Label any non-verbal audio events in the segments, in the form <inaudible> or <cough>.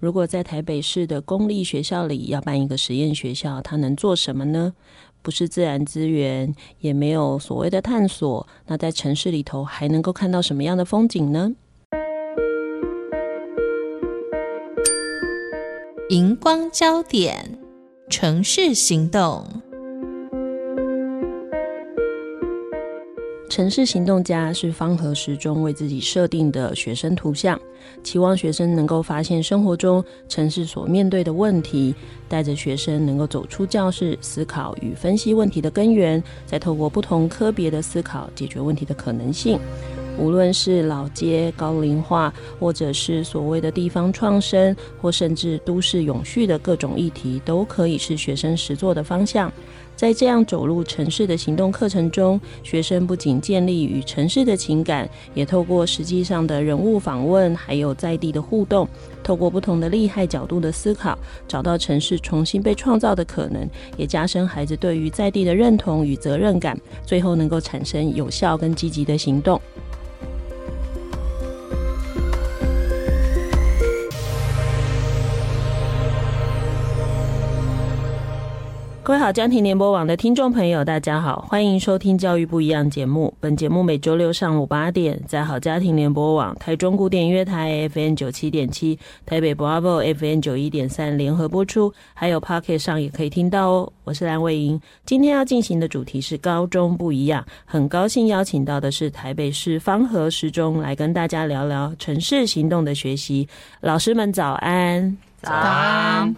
如果在台北市的公立学校里要办一个实验学校，它能做什么呢？不是自然资源，也没有所谓的探索。那在城市里头还能够看到什么样的风景呢？荧光焦点，城市行动。城市行动家是方和时钟为自己设定的学生图像，期望学生能够发现生活中城市所面对的问题，带着学生能够走出教室，思考与分析问题的根源，再透过不同科别的思考，解决问题的可能性。无论是老街高龄化，或者是所谓的地方创生，或甚至都市永续的各种议题，都可以是学生实作的方向。在这样走入城市的行动课程中，学生不仅建立与城市的情感，也透过实际上的人物访问，还有在地的互动，透过不同的利害角度的思考，找到城市重新被创造的可能，也加深孩子对于在地的认同与责任感，最后能够产生有效跟积极的行动。各位好，家庭联播网的听众朋友，大家好，欢迎收听《教育不一样》节目。本节目每周六上午八点，在好家庭联播网、台中古典乐台 FM 九七点七、台北 Bravo FM 九一点三联合播出，还有 Pocket 上也可以听到哦。我是蓝伟莹，今天要进行的主题是高中不一样，很高兴邀请到的是台北市方和时钟来跟大家聊聊城市行动的学习。老师们早安，早安。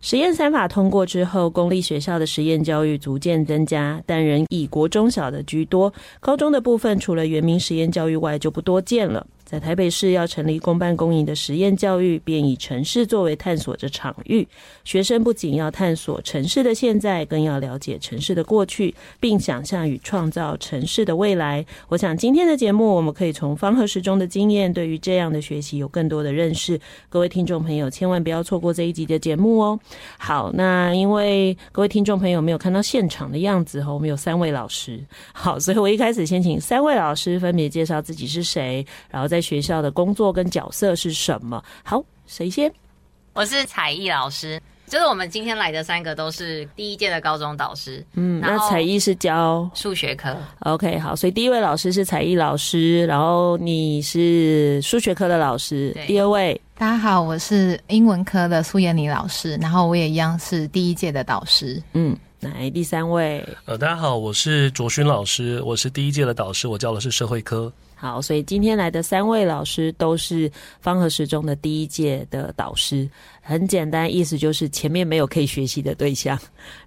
实验三法通过之后，公立学校的实验教育逐渐增加，但仍以国中小的居多。高中的部分，除了原名实验教育外，就不多见了。在台北市要成立公办公营的实验教育，便以城市作为探索的场域。学生不仅要探索城市的现在，更要了解城市的过去，并想象与创造城市的未来。我想今天的节目，我们可以从方和时钟的经验，对于这样的学习有更多的认识。各位听众朋友，千万不要错过这一集的节目哦。好，那因为各位听众朋友没有看到现场的样子哈，我们有三位老师。好，所以我一开始先请三位老师分别介绍自己是谁，然后再。在学校的工作跟角色是什么？好，谁先？我是彩艺老师，就是我们今天来的三个都是第一届的高中导师。嗯，那彩艺是教数学科。OK，好，所以第一位老师是彩艺老师，然后你是数学科的老师。第二位，大家好，我是英文科的苏妍妮老师，然后我也一样是第一届的导师。嗯，来第三位，呃，大家好，我是卓勋老师，我是第一届的导师，我教的是社会科。好，所以今天来的三位老师都是方和时钟的第一届的导师。很简单，意思就是前面没有可以学习的对象，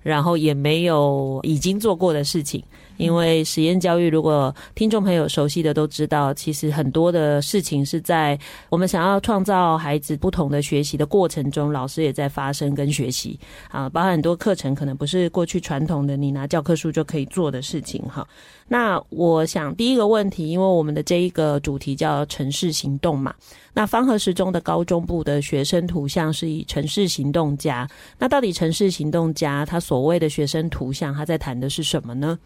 然后也没有已经做过的事情。因为实验教育，如果听众朋友熟悉的都知道，其实很多的事情是在我们想要创造孩子不同的学习的过程中，老师也在发生跟学习啊，包含很多课程可能不是过去传统的你拿教科书就可以做的事情哈。那我想第一个问题，因为我们的这一个主题叫城市行动嘛。那方和时中的高中部的学生图像是城市行动家。那到底城市行动家他所谓的学生图像，他在谈的是什么呢？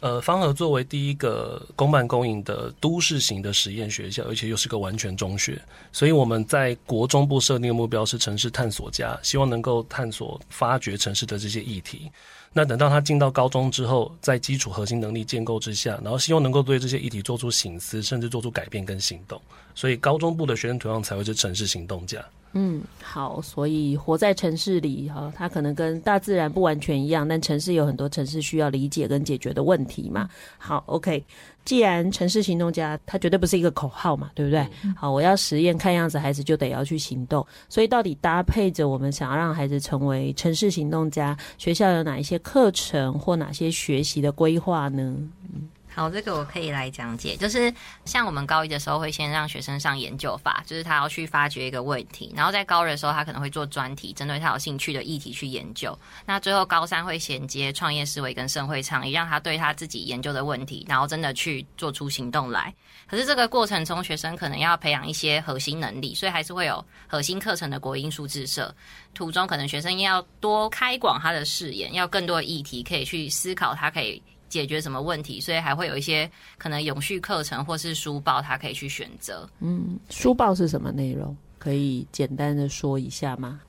呃，方和作为第一个公办公营的都市型的实验学校，而且又是个完全中学，所以我们在国中部设定的目标是城市探索家，希望能够探索、发掘城市的这些议题。那等到他进到高中之后，在基础核心能力建构之下，然后希望能够对这些议题做出省思，甚至做出改变跟行动。所以高中部的学生图像才会是城市行动家。嗯，好，所以活在城市里哈，它可能跟大自然不完全一样，但城市有很多城市需要理解跟解决的问题嘛。好，OK。既然城市行动家，它绝对不是一个口号嘛，对不对？好，我要实验，看样子孩子就得要去行动。所以到底搭配着我们想要让孩子成为城市行动家，学校有哪一些课程或哪些学习的规划呢？好，这个我可以来讲解，就是像我们高一的时候会先让学生上研究法，就是他要去发掘一个问题，然后在高二的时候他可能会做专题，针对他有兴趣的议题去研究。那最后高三会衔接创业思维跟社会倡议，让他对他自己研究的问题，然后真的去做出行动来。可是这个过程中，学生可能要培养一些核心能力，所以还是会有核心课程的国英数字社。途中可能学生要多开广他的视野，要更多议题可以去思考，他可以。解决什么问题，所以还会有一些可能永续课程或是书报，他可以去选择。嗯，书报是什么内容？可以简单的说一下吗？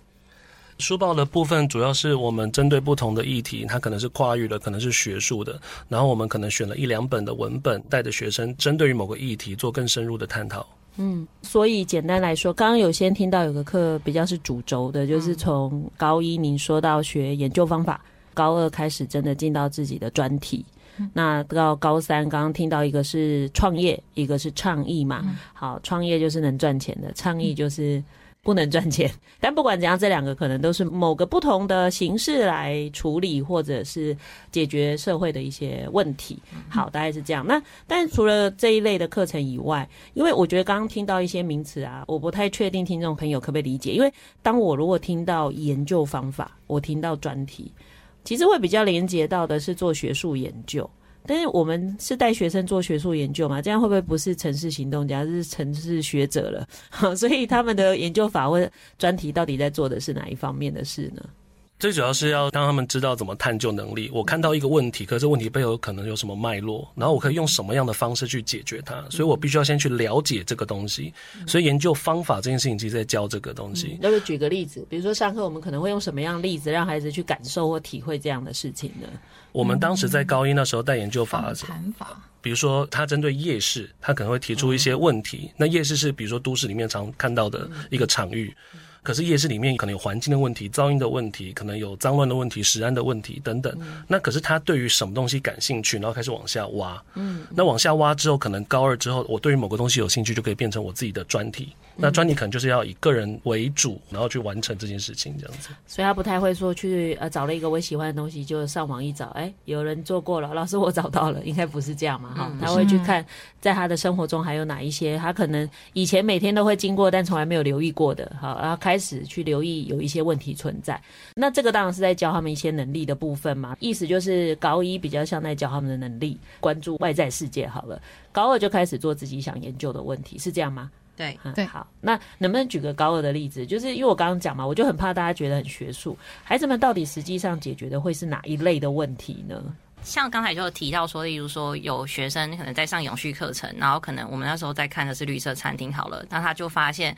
书报的部分主要是我们针对不同的议题，它可能是跨域的，可能是学术的，然后我们可能选了一两本的文本，带着学生针对于某个议题做更深入的探讨。嗯，所以简单来说，刚刚有先听到有个课比较是主轴的，就是从高一您说到学研究方法。高二开始真的进到自己的专题，嗯、那到高三刚刚听到一个是创业，一个是创意嘛。嗯、好，创业就是能赚钱的，创意就是不能赚钱。嗯、<laughs> 但不管怎样，这两个可能都是某个不同的形式来处理，或者是解决社会的一些问题。好，大概是这样。那但除了这一类的课程以外，因为我觉得刚刚听到一些名词啊，我不太确定听众朋友可不可以理解。因为当我如果听到研究方法，我听到专题。其实会比较连接到的是做学术研究，但是我们是带学生做学术研究嘛？这样会不会不是城市行动家，是城市学者了？<laughs> 所以他们的研究法或专题到底在做的是哪一方面的事呢？最主要是要让他们知道怎么探究能力。我看到一个问题，可是这问题背后可能有什么脉络，然后我可以用什么样的方式去解决它。所以我必须要先去了解这个东西。所以研究方法这件事情，其实在教这个东西。要不要举个例子？比如说上课我们可能会用什么样的例子让孩子去感受或体会这样的事情呢？我们当时在高一那时候带研究法法，比如说他针对夜市，他可能会提出一些问题。那夜市是比如说都市里面常看到的一个场域。可是夜市里面可能有环境的问题、噪音的问题，可能有脏乱的问题、食安的问题等等。嗯、那可是他对于什么东西感兴趣，然后开始往下挖。嗯，那往下挖之后，可能高二之后，我对于某个东西有兴趣，就可以变成我自己的专题。嗯、那专题可能就是要以个人为主，然后去完成这件事情，这样子。所以他不太会说去呃找了一个我喜欢的东西，就上网一找，哎、欸，有人做过了，老师我找到了，应该不是这样嘛？哈、嗯，他会去看在他的生活中还有哪一些他可能以前每天都会经过，但从来没有留意过的，好，然后开始去留意。有一些问题存在，那这个当然是在教他们一些能力的部分嘛。意思就是高一比较像在教他们的能力，关注外在世界好了。高二就开始做自己想研究的问题，是这样吗？对，对、嗯。好，那能不能举个高二的例子？就是因为我刚刚讲嘛，我就很怕大家觉得很学术。孩子们到底实际上解决的会是哪一类的问题呢？像刚才就提到说，例如说有学生可能在上永续课程，然后可能我们那时候在看的是绿色餐厅好了，那他就发现。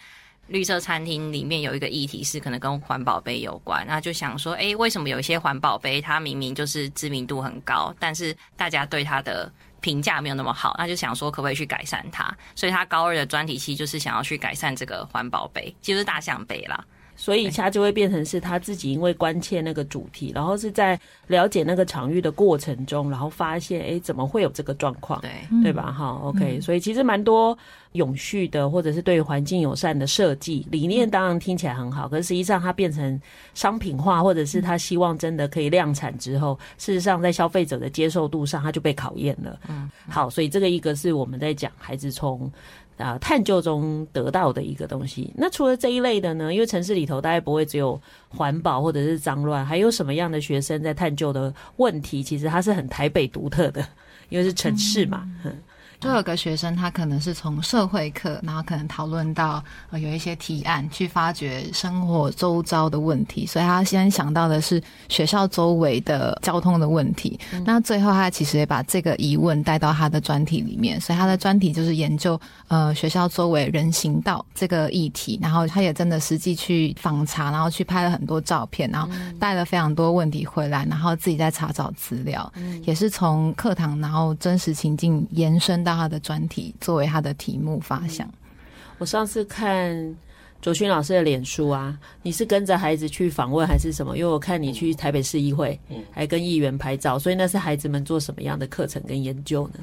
绿色餐厅里面有一个议题是可能跟环保杯有关，那就想说，诶，为什么有一些环保杯它明明就是知名度很高，但是大家对它的评价没有那么好，那就想说可不可以去改善它？所以他高二的专题期就是想要去改善这个环保杯，其实是大象杯啦。所以他就会变成是他自己因为关切那个主题，然后是在了解那个场域的过程中，然后发现，哎，怎么会有这个状况？对，对吧？哈，OK，所以其实蛮多永续的或者是对环境友善的设计理念，当然听起来很好，可是实际上它变成商品化，或者是他希望真的可以量产之后，事实上在消费者的接受度上，它就被考验了。嗯，好，所以这个一个是我们在讲孩子从。啊，探究中得到的一个东西。那除了这一类的呢？因为城市里头大概不会只有环保或者是脏乱，还有什么样的学生在探究的问题？其实它是很台北独特的，因为是城市嘛。嗯就有个学生，他可能是从社会课，然后可能讨论到呃有一些提案，去发掘生活周遭的问题，所以他先想到的是学校周围的交通的问题。嗯、那最后他其实也把这个疑问带到他的专题里面，所以他的专题就是研究呃学校周围人行道这个议题，然后他也真的实际去访查，然后去拍了很多照片，然后带了非常多问题回来，然后自己在查找资料，嗯、也是从课堂然后真实情境延伸到。他的专题作为他的题目发想。我上次看卓勋老师的脸书啊，你是跟着孩子去访问还是什么？因为我看你去台北市议会，还跟议员拍照，所以那是孩子们做什么样的课程跟研究呢？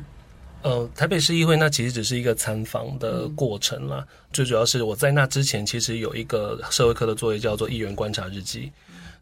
呃，台北市议会那其实只是一个参访的过程啦，最主要是我在那之前其实有一个社会课的作业叫做议员观察日记。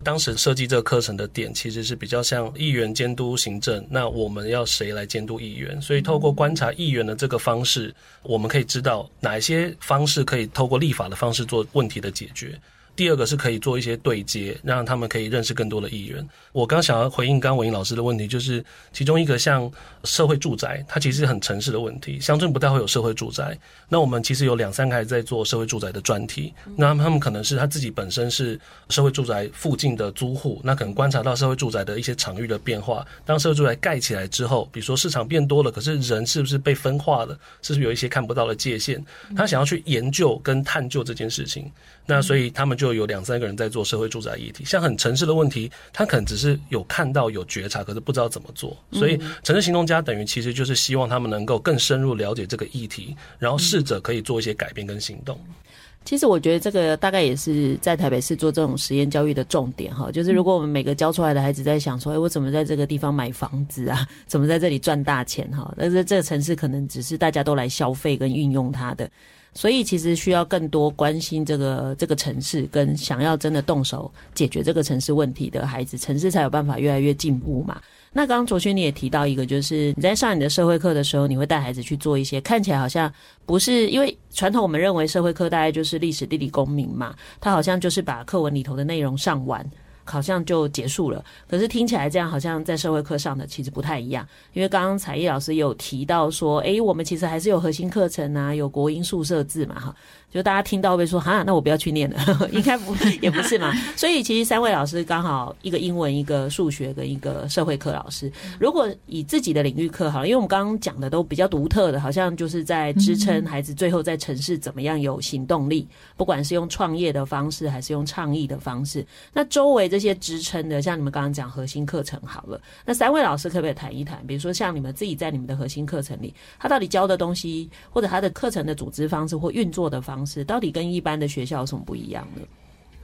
当时设计这个课程的点其实是比较像议员监督行政，那我们要谁来监督议员？所以透过观察议员的这个方式，我们可以知道哪一些方式可以透过立法的方式做问题的解决。第二个是可以做一些对接，让他们可以认识更多的艺人。我刚想要回应刚文英老师的问题，就是其中一个像社会住宅，它其实很城市的问题，乡镇不太会有社会住宅。那我们其实有两三个还在做社会住宅的专题，那他们可能是他自己本身是社会住宅附近的租户，那可能观察到社会住宅的一些场域的变化。当社会住宅盖起来之后，比如说市场变多了，可是人是不是被分化了？是不是有一些看不到的界限？他想要去研究跟探究这件事情。那所以他们就有两三个人在做社会住宅议题，像很城市的问题，他可能只是有看到有觉察，可是不知道怎么做。所以城市行动家等于其实就是希望他们能够更深入了解这个议题，然后试着可以做一些改变跟行动。其实我觉得这个大概也是在台北市做这种实验教育的重点哈，就是如果我们每个教出来的孩子在想说，哎，我怎么在这个地方买房子啊？怎么在这里赚大钱哈？但是这个城市可能只是大家都来消费跟运用它的。所以其实需要更多关心这个这个城市，跟想要真的动手解决这个城市问题的孩子，城市才有办法越来越进步嘛。那刚刚卓勋你也提到一个，就是你在上你的社会课的时候，你会带孩子去做一些看起来好像不是，因为传统我们认为社会课大概就是历史、地理、公民嘛，它好像就是把课文里头的内容上完。好像就结束了，可是听起来这样好像在社会课上的其实不太一样，因为刚刚采艺老师有提到说，诶，我们其实还是有核心课程啊，有国英数社自嘛，哈。就大家听到会说哈，那我不要去念了，<laughs> 应该不也不是嘛。所以其实三位老师刚好一个英文，一个数学跟一个社会课老师。如果以自己的领域课好了，因为我们刚刚讲的都比较独特的，好像就是在支撑孩子最后在城市怎么样有行动力，不管是用创业的方式还是用倡议的方式。那周围这些支撑的，像你们刚刚讲核心课程好了，那三位老师可不可以谈一谈？比如说像你们自己在你们的核心课程里，他到底教的东西，或者他的课程的组织方式或运作的方式。方式到底跟一般的学校有什么不一样呢？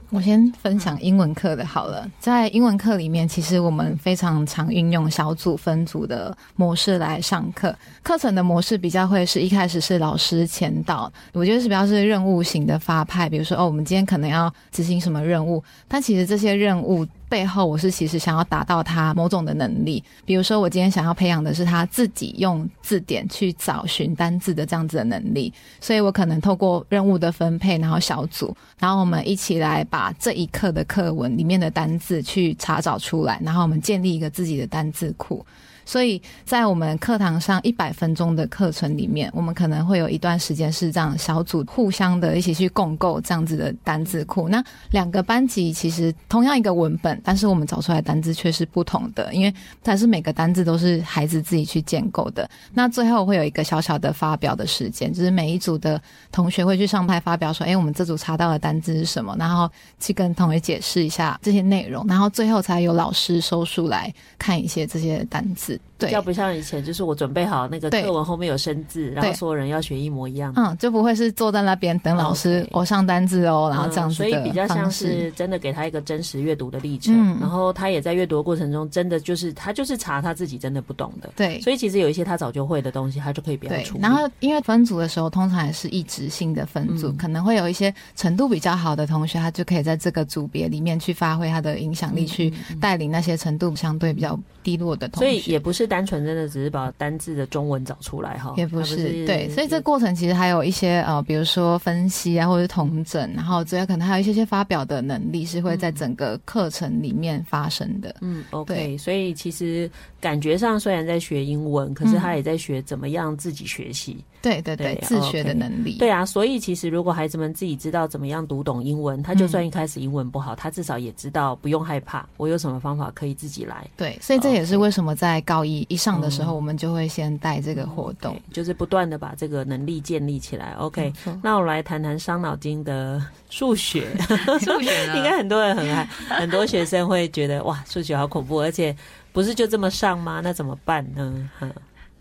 我先分享英文课的好了，在英文课里面，其实我们非常常运用小组分组的模式来上课。课程的模式比较会是一开始是老师前导，我觉得是比较是任务型的发派。比如说，哦，我们今天可能要执行什么任务，但其实这些任务。背后，我是其实想要达到他某种的能力，比如说我今天想要培养的是他自己用字典去找寻单字的这样子的能力，所以我可能透过任务的分配，然后小组，然后我们一起来把这一课的课文里面的单字去查找出来，然后我们建立一个自己的单字库。所以在我们课堂上一百分钟的课程里面，我们可能会有一段时间是这样小组互相的一起去共构这样子的单字库。那两个班级其实同样一个文本，但是我们找出来的单字却是不同的，因为它是每个单字都是孩子自己去建构的。那最后会有一个小小的发表的时间，就是每一组的同学会去上台发表说：“哎，我们这组查到的单字是什么？”然后去跟同学解释一下这些内容，然后最后才有老师收书来看一些这些单字。子。对，要不像以前，就是我准备好那个课文后面有生字，然后所有人要学一模一样。嗯，就不会是坐在那边等老师我上单字哦，然后这样子、嗯。所以比较像是真的给他一个真实阅读的历程、嗯，然后他也在阅读的过程中，真的就是他就是查他自己真的不懂的。对，所以其实有一些他早就会的东西，他就可以不要出。然后因为分组的时候，通常也是一直性的分组、嗯，可能会有一些程度比较好的同学，他就可以在这个组别里面去发挥他的影响力，去带领那些程度相对比较低落的同学。所以也不是单纯真的只是把单字的中文找出来哈，也不是，对，所以这个过程其实还有一些呃，比如说分析啊，或者是同整，然后最后可能还有一些些发表的能力是会在整个课程里面发生的。嗯，OK，所以其实感觉上虽然在学英文，可是他也在学怎么样自己学习。对对对，自学的能力。对啊，所以其实如果孩子们自己知道怎么样读懂英文，他就算一开始英文不好，嗯，他至少也知道不用害怕，我有什么方法可以自己来。对，所以这也是为什么在高一一上的时候，我们就会先带这个活动，嗯，就是不断的把这个能力建立起来。OK，那我来谈谈伤脑筋的数学。<laughs> 数学 <laughs> 应该很多人很爱，很多学生会觉得哇，数学好恐怖，而且不是就这么上吗？那怎么办呢？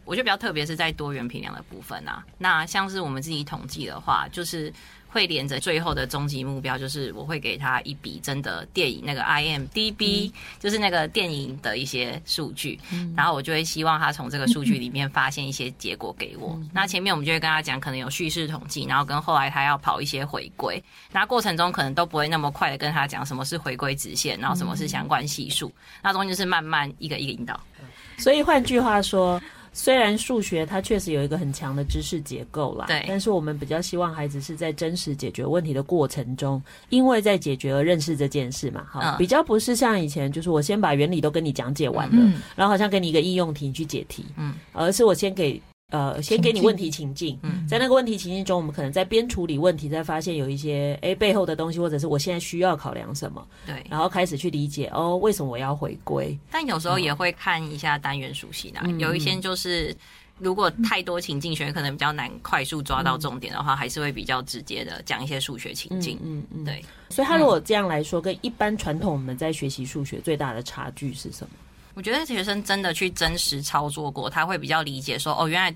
我觉得比较特别是在多元评量的部分啊。那像是我们自己统计的话，就是会连着最后的终极目标，就是我会给他一笔真的电影那个 IMDB，、嗯、就是那个电影的一些数据，嗯、然后我就会希望他从这个数据里面发现一些结果给我。嗯、那前面我们就会跟他讲，可能有叙事统计，然后跟后来他要跑一些回归，那过程中可能都不会那么快的跟他讲什么是回归直线，然后什么是相关系数，嗯、那中间就是慢慢一个一个引导。所以换句话说。虽然数学它确实有一个很强的知识结构啦，对，但是我们比较希望孩子是在真实解决问题的过程中，因为在解决而认识这件事嘛，哈，比较不是像以前就是我先把原理都跟你讲解完了，嗯，然后好像给你一个应用题去解题，嗯，而是我先给。呃，先给你问题情境，嗯，在那个问题情境中，我们可能在边处理问题，再发现有一些哎背后的东西，或者是我现在需要考量什么，对，然后开始去理解哦，为什么我要回归？但有时候也会看一下单元属性啊，嗯、有一些就是如果太多情境学可能比较难快速抓到重点的话，嗯、还是会比较直接的讲一些数学情境，嗯嗯，嗯对。所以他如果这样来说，跟一般传统我们在学习数学最大的差距是什么？我觉得学生真的去真实操作过，他会比较理解说，哦，原来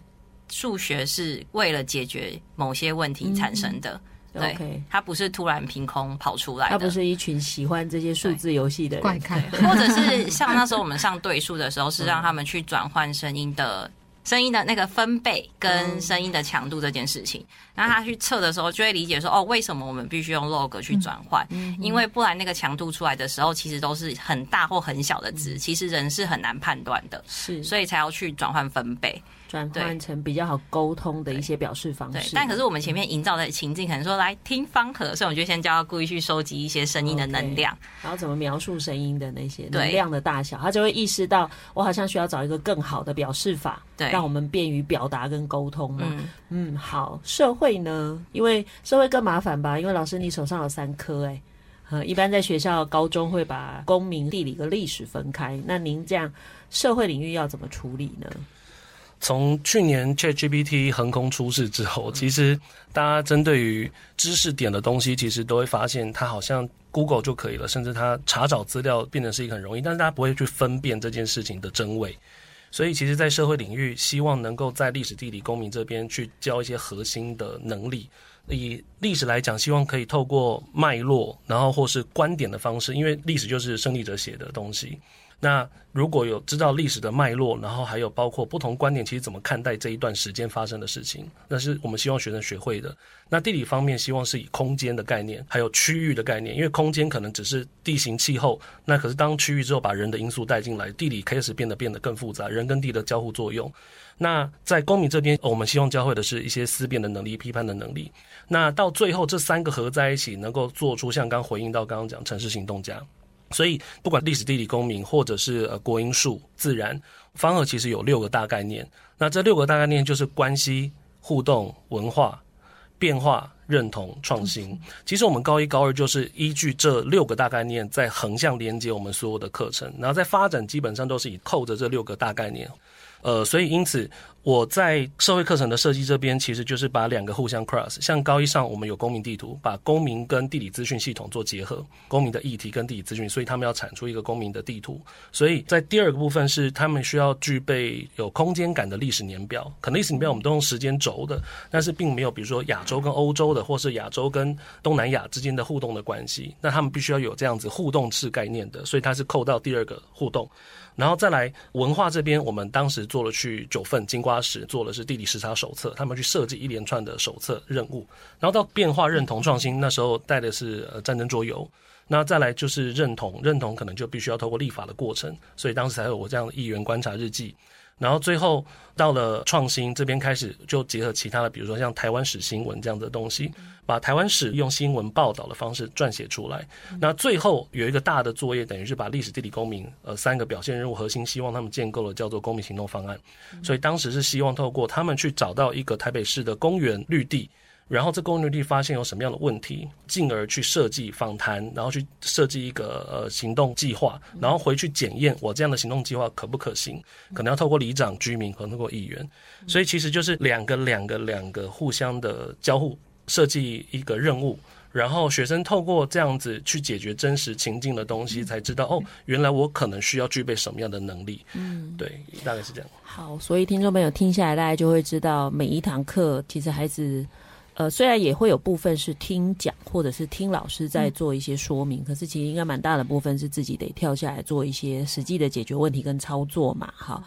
数学是为了解决某些问题产生的。嗯、对，okay. 它不是突然凭空跑出来的。它不是一群喜欢这些数字游戏的人，怪看，或者是像那时候我们上对数的时候，<laughs> 是让他们去转换声音的。声音的那个分贝跟声音的强度这件事情，然后他去测的时候，就会理解说，哦，为什么我们必须用 log 去转换？嗯，因为不然那个强度出来的时候，其实都是很大或很小的值，其实人是很难判断的，是，所以才要去转换分贝。转换成比较好沟通的一些表示方式。对，但可是我们前面营造的情境，可能说来听方和，所以我们就先教他故意去收集一些声音的能量，okay, 然后怎么描述声音的那些能量的大小，他就会意识到我好像需要找一个更好的表示法，对，让我们便于表达跟沟通嘛。嗯嗯，好，社会呢？因为社会更麻烦吧？因为老师你手上有三科哎，呃，一般在学校高中会把公民、地理跟历史分开，那您这样社会领域要怎么处理呢？从去年 ChatGPT 横空出世之后，其实大家针对于知识点的东西，其实都会发现它好像 Google 就可以了，甚至它查找资料变得是一个很容易，但是大家不会去分辨这件事情的真伪。所以，其实，在社会领域，希望能够在历史、地理、公民这边去教一些核心的能力。以历史来讲，希望可以透过脉络，然后或是观点的方式，因为历史就是胜利者写的东西。那如果有知道历史的脉络，然后还有包括不同观点，其实怎么看待这一段时间发生的事情，那是我们希望学生学会的。那地理方面，希望是以空间的概念，还有区域的概念，因为空间可能只是地形气候，那可是当区域之后，把人的因素带进来，地理开始变得变得更复杂，人跟地的交互作用。那在公民这边，我们希望教会的是一些思辨的能力、批判的能力。那到最后，这三个合在一起，能够做出像刚回应到刚刚讲城市行动家。所以，不管历史、地理、公民，或者是呃国英数、自然，方和其实有六个大概念。那这六个大概念就是关系、互动、文化、变化、认同、创新。其实我们高一、高二就是依据这六个大概念，在横向连接我们所有的课程，然后在发展基本上都是以扣着这六个大概念。呃，所以因此我在社会课程的设计这边，其实就是把两个互相 cross。像高一上我们有公民地图，把公民跟地理资讯系统做结合，公民的议题跟地理资讯，所以他们要产出一个公民的地图。所以在第二个部分是他们需要具备有空间感的历史年表，可能历史年表我们都用时间轴的，但是并没有比如说亚洲跟欧洲的，或是亚洲跟东南亚之间的互动的关系。那他们必须要有这样子互动式概念的，所以它是扣到第二个互动。然后再来文化这边，我们当时做了去九份金瓜石做的是地理时差手册，他们去设计一连串的手册任务。然后到变化认同创新，那时候带的是呃战争桌游。那再来就是认同，认同可能就必须要透过立法的过程，所以当时才有我这样的议员观察日记。然后最后到了创新这边开始，就结合其他的，比如说像台湾史新闻这样的东西，把台湾史用新闻报道的方式撰写出来。那最后有一个大的作业，等于是把历史、地理、公民呃三个表现任务核心，希望他们建构了叫做公民行动方案。所以当时是希望透过他们去找到一个台北市的公园绿地。然后这公园绿地发现有什么样的问题，进而去设计访谈，然后去设计一个呃行动计划，然后回去检验我这样的行动计划可不可行，可能要透过里长、居民，可能透过议员，所以其实就是两个两个两个互相的交互设计一个任务，然后学生透过这样子去解决真实情境的东西，才知道哦，原来我可能需要具备什么样的能力。嗯，对，大概是这样。好，所以听众朋友听下来，大家就会知道每一堂课其实孩子。呃，虽然也会有部分是听讲或者是听老师在做一些说明，嗯、可是其实应该蛮大的部分是自己得跳下来做一些实际的解决问题跟操作嘛，哈。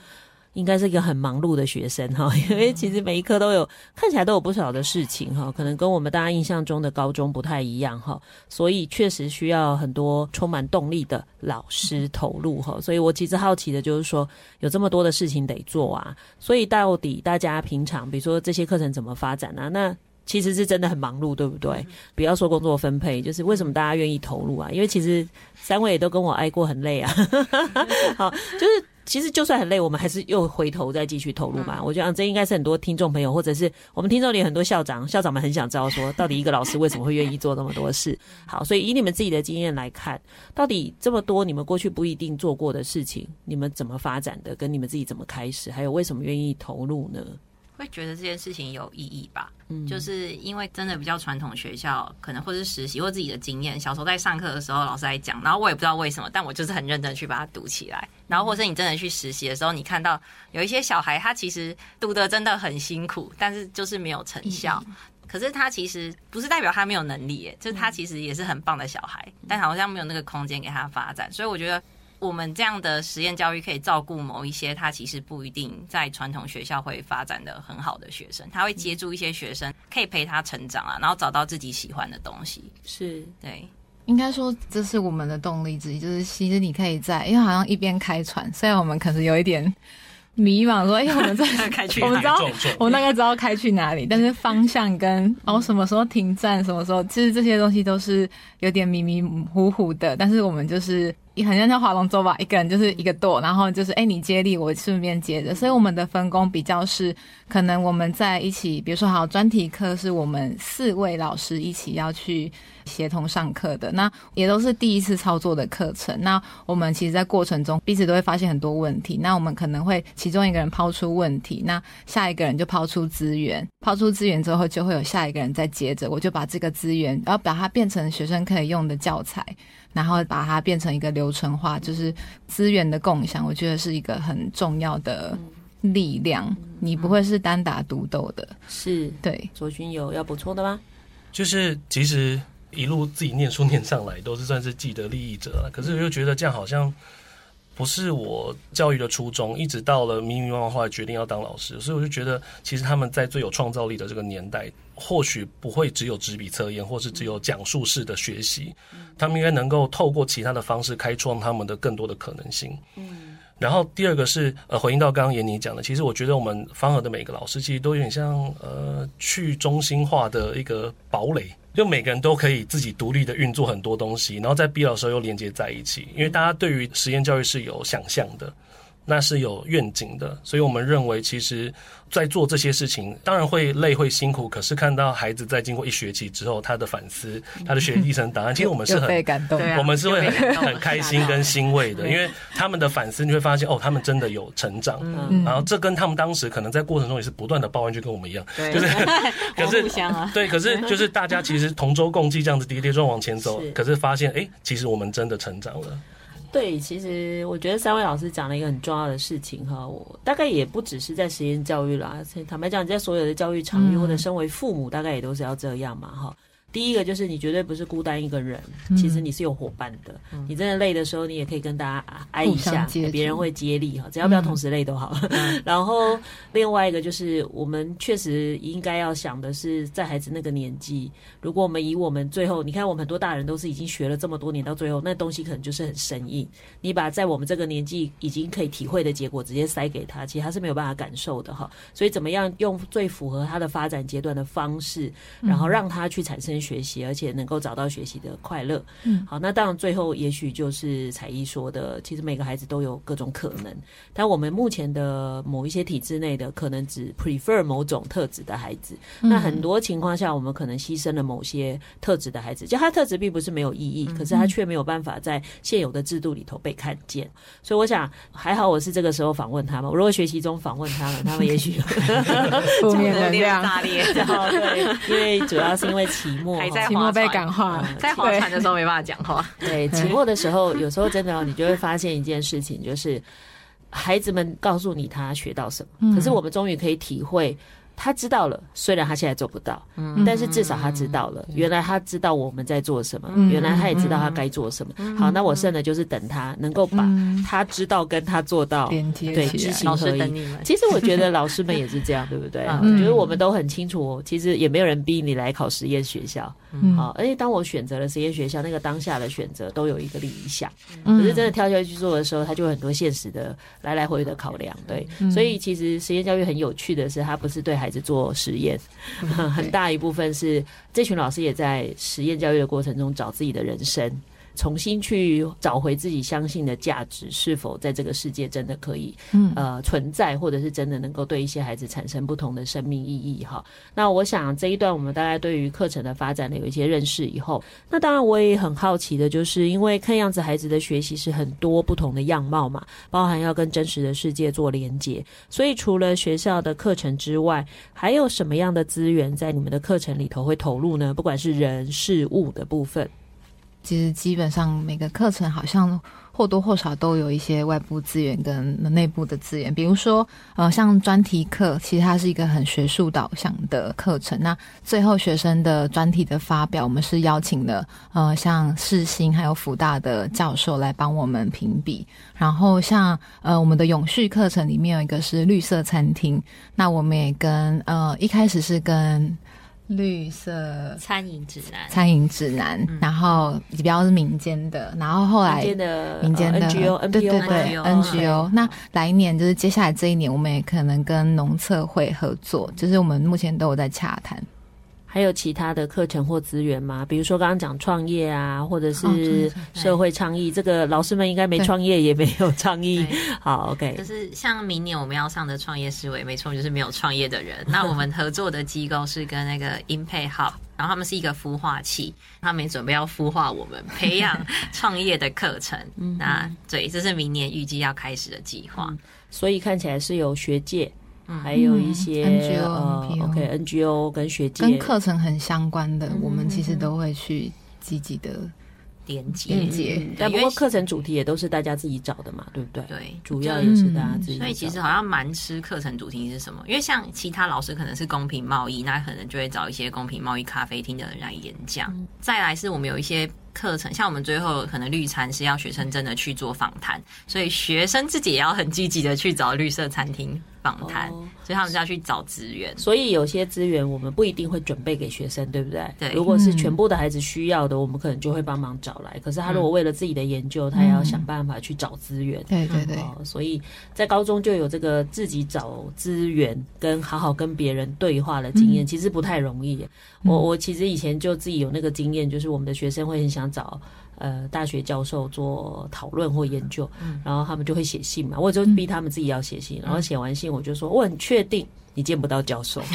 应该是一个很忙碌的学生哈，因为其实每一科都有看起来都有不少的事情哈，可能跟我们大家印象中的高中不太一样哈，所以确实需要很多充满动力的老师投入哈。所以我其实好奇的就是说，有这么多的事情得做啊，所以到底大家平常比如说这些课程怎么发展呢？那其实是真的很忙碌，对不对？不要说工作分配，就是为什么大家愿意投入啊？因为其实三位也都跟我挨过很累啊，<laughs> <laughs> 好，就是。其实就算很累，我们还是又回头再继续投入嘛。嗯、我觉得这应该是很多听众朋友，或者是我们听众里很多校长，校长们很想知道说，到底一个老师为什么会愿意做那么多事？好，所以以你们自己的经验来看，到底这么多你们过去不一定做过的事情，你们怎么发展的？跟你们自己怎么开始？还有为什么愿意投入呢？会觉得这件事情有意义吧？嗯，就是因为真的比较传统学校，可能或是实习或自己的经验，小时候在上课的时候老师来讲，然后我也不知道为什么，但我就是很认真去把它读起来。然后或是你真的去实习的时候，你看到有一些小孩他其实读的真的很辛苦，但是就是没有成效。嗯、可是他其实不是代表他没有能力，耶，就是他其实也是很棒的小孩，但好像没有那个空间给他发展。所以我觉得。我们这样的实验教育可以照顾某一些他其实不一定在传统学校会发展的很好的学生，他会接住一些学生，可以陪他成长啊，然后找到自己喜欢的东西。是对，应该说这是我们的动力之一，就是其实你可以在，因为好像一边开船，虽然我们可能有一点迷茫，说哎，我们在 <laughs> 开去，我们知道我们大概知道开去哪里，但是方向跟哦什么时候停站，什么时候，其实这些东西都是有点迷迷糊糊的，但是我们就是。也很像叫划龙舟吧，一个人就是一个舵，然后就是哎，你接力，我顺便接着。所以我们的分工比较是，可能我们在一起，比如说好专题课是我们四位老师一起要去协同上课的，那也都是第一次操作的课程。那我们其实，在过程中彼此都会发现很多问题。那我们可能会其中一个人抛出问题，那下一个人就抛出资源，抛出资源之后就会有下一个人再接着，我就把这个资源，然后把它变成学生可以用的教材。然后把它变成一个流程化，就是资源的共享，我觉得是一个很重要的力量。你不会是单打独斗的，是对。卓君有要补充的吗？就是其实一路自己念书念上来，都是算是既得利益者了。可是我又觉得这样好像不是我教育的初衷。一直到了迷迷茫茫后来决定要当老师，所以我就觉得，其实他们在最有创造力的这个年代。或许不会只有纸笔测验，或是只有讲述式的学习，他们应该能够透过其他的方式开创他们的更多的可能性。嗯，然后第二个是呃，回应到刚刚闫妮讲的，其实我觉得我们方和的每个老师其实都有点像呃去中心化的一个堡垒，就每个人都可以自己独立的运作很多东西，然后在必要的时候又连接在一起，因为大家对于实验教育是有想象的。那是有愿景的，所以我们认为，其实，在做这些事情，当然会累会辛苦，可是看到孩子在经过一学期之后，他的反思，他的学习历程档案，<laughs> 其实我们是很被感动，我们是会很很开心跟欣慰的，因为他们的反思，你会发现哦，他们真的有成长，然后这跟他们当时可能在过程中也是不断的抱怨，就跟我们一样，就是，<laughs> 可是，<laughs> 对，可是就是大家其实同舟共济这样子跌跌撞往前走，可是发现哎，其实我们真的成长了。对，其实我觉得三位老师讲了一个很重要的事情哈，我大概也不只是在实验教育啦，坦白讲，你在所有的教育场域或者身为父母，大概也都是要这样嘛哈。第一个就是你绝对不是孤单一个人，其实你是有伙伴的。嗯、你真的累的时候，你也可以跟大家挨一下，别人会接力哈，只要不要同时累都好。嗯、<laughs> 然后另外一个就是，我们确实应该要想的是，在孩子那个年纪，如果我们以我们最后，你看我们很多大人都是已经学了这么多年，到最后那东西可能就是很生硬。你把在我们这个年纪已经可以体会的结果直接塞给他，其实他是没有办法感受的哈。所以怎么样用最符合他的发展阶段的方式，然后让他去产生。学习，而且能够找到学习的快乐。嗯，好，那当然最后也许就是彩艺说的，其实每个孩子都有各种可能，但我们目前的某一些体制内的，可能只 prefer 某种特质的孩子。嗯、那很多情况下，我们可能牺牲了某些特质的孩子，就他特质并不是没有意义，可是他却没有办法在现有的制度里头被看见。所以我想，还好我是这个时候访问他们。我如果学习中访问他们，他们也许 <laughs> <laughs> 负面能量大裂。<laughs> 对，因为主要是因为期末。还在期末被感化，在划船的时候没办法讲话。<laughs> 对，期末的时候，有时候真的，你就会发现一件事情，就是孩子们告诉你他学到什么，可是我们终于可以体会。他知道了，虽然他现在做不到，嗯，但是至少他知道了，原来他知道我们在做什么，原来他也知道他该做什么。好，那我剩的就是等他能够把他知道跟他做到对，知行合一。其实我觉得老师们也是这样，对不对？我觉得我们都很清楚，其实也没有人逼你来考实验学校，好，而且当我选择了实验学校，那个当下的选择都有一个理想，可是真的跳下去做的时候，他就有很多现实的来来回回的考量，对，所以其实实验教育很有趣的是，他不是对孩子做实验，<laughs> 很大一部分是这群老师也在实验教育的过程中找自己的人生。重新去找回自己相信的价值，是否在这个世界真的可以，嗯，呃，存在，或者是真的能够对一些孩子产生不同的生命意义？哈，那我想这一段我们大概对于课程的发展呢有一些认识以后，那当然我也很好奇的，就是因为看样子孩子的学习是很多不同的样貌嘛，包含要跟真实的世界做连接，所以除了学校的课程之外，还有什么样的资源在你们的课程里头会投入呢？不管是人、事物的部分。其实基本上每个课程好像或多或少都有一些外部资源跟内部的资源，比如说呃，像专题课，其实它是一个很学术导向的课程。那最后学生的专题的发表，我们是邀请了呃，像世新还有福大的教授来帮我们评比。然后像呃，我们的永续课程里面有一个是绿色餐厅，那我们也跟呃，一开始是跟。绿色餐饮指南，餐饮指南，嗯、然后比较是民间的，然后后来民间的 NGO，对对对 NGO。那来年就是接下来这一年，我们也可能跟农测会合作，就是我们目前都有在洽谈。还有其他的课程或资源吗？比如说刚刚讲创业啊，或者是社会倡议，这个老师们应该没创业也没有倡议。<laughs> 好，OK，就是像明年我们要上的创业思维，没错，就是没有创业的人。那我们合作的机构是跟那个 Impact Hub，<laughs> 然后他们是一个孵化器，他们也准备要孵化我们，培养 <laughs> 创业的课程。那对，这是明年预计要开始的计划。嗯，所以看起来是有学界。还有一些 NGO、呃、OK NGO 跟学界跟课程很相关的，嗯、我们其实都会去积极的连接。连接，但不过课程主题也都是大家自己找的嘛，对不对？对，主要也是大家自己。所以其实好像蛮吃课程主题是什么？因为像其他老师可能是公平贸易，那可能就会找一些公平贸易咖啡厅的人来演讲。嗯、再来是我们有一些。课程像我们最后可能绿餐是要学生真的去做访谈，所以学生自己也要很积极的去找绿色餐厅访谈，哦、所以他们就要去找资源。所以有些资源我们不一定会准备给学生，对不对？对。如果是全部的孩子需要的，我们可能就会帮忙找来。可是他如果为了自己的研究，嗯、他也要想办法去找资源。对对对、哦。所以在高中就有这个自己找资源跟好好跟别人对话的经验，嗯、其实不太容易。我我其实以前就自己有那个经验，就是我们的学生会很想找呃大学教授做讨论或研究，然后他们就会写信嘛，我就逼他们自己要写信，然后写完信我就说我很确定你见不到教授，<laughs> <laughs>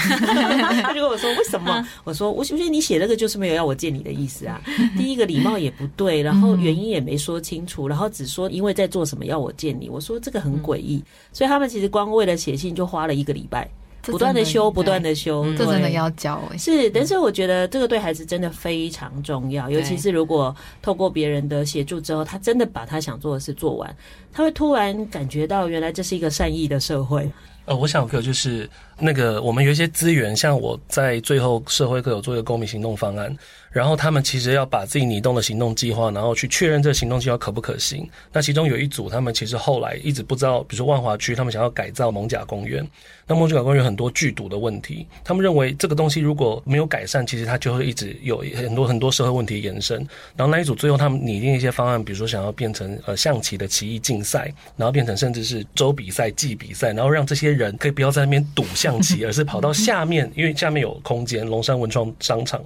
他就跟我说为什么？我说我觉得你写那个就是没有要我见你的意思啊，第一个礼貌也不对，然后原因也没说清楚，然后只说因为在做什么要我见你，我说这个很诡异，所以他们其实光为了写信就花了一个礼拜。不断的修，不断的修，这真的要教哎。是，但是我觉得这个对孩子真的非常重要，尤其是如果透过别人的协助之后，他真的把他想做的事做完，他会突然感觉到原来这是一个善意的社会。呃，我想有个就是那个我们有一些资源，像我在最后社会课有做一个公民行动方案。然后他们其实要把自己拟动的行动计划，然后去确认这个行动计划可不可行。那其中有一组，他们其实后来一直不知道，比如说万华区，他们想要改造艋舺公园。那艋舺公园有很多剧毒的问题，他们认为这个东西如果没有改善，其实它就会一直有很多很多社会问题延伸。然后那一组最后他们拟定一些方案，比如说想要变成呃象棋的棋艺竞赛，然后变成甚至是周比赛、季比赛，然后让这些人可以不要在那边赌象棋，而是跑到下面，因为下面有空间，龙山文创商场。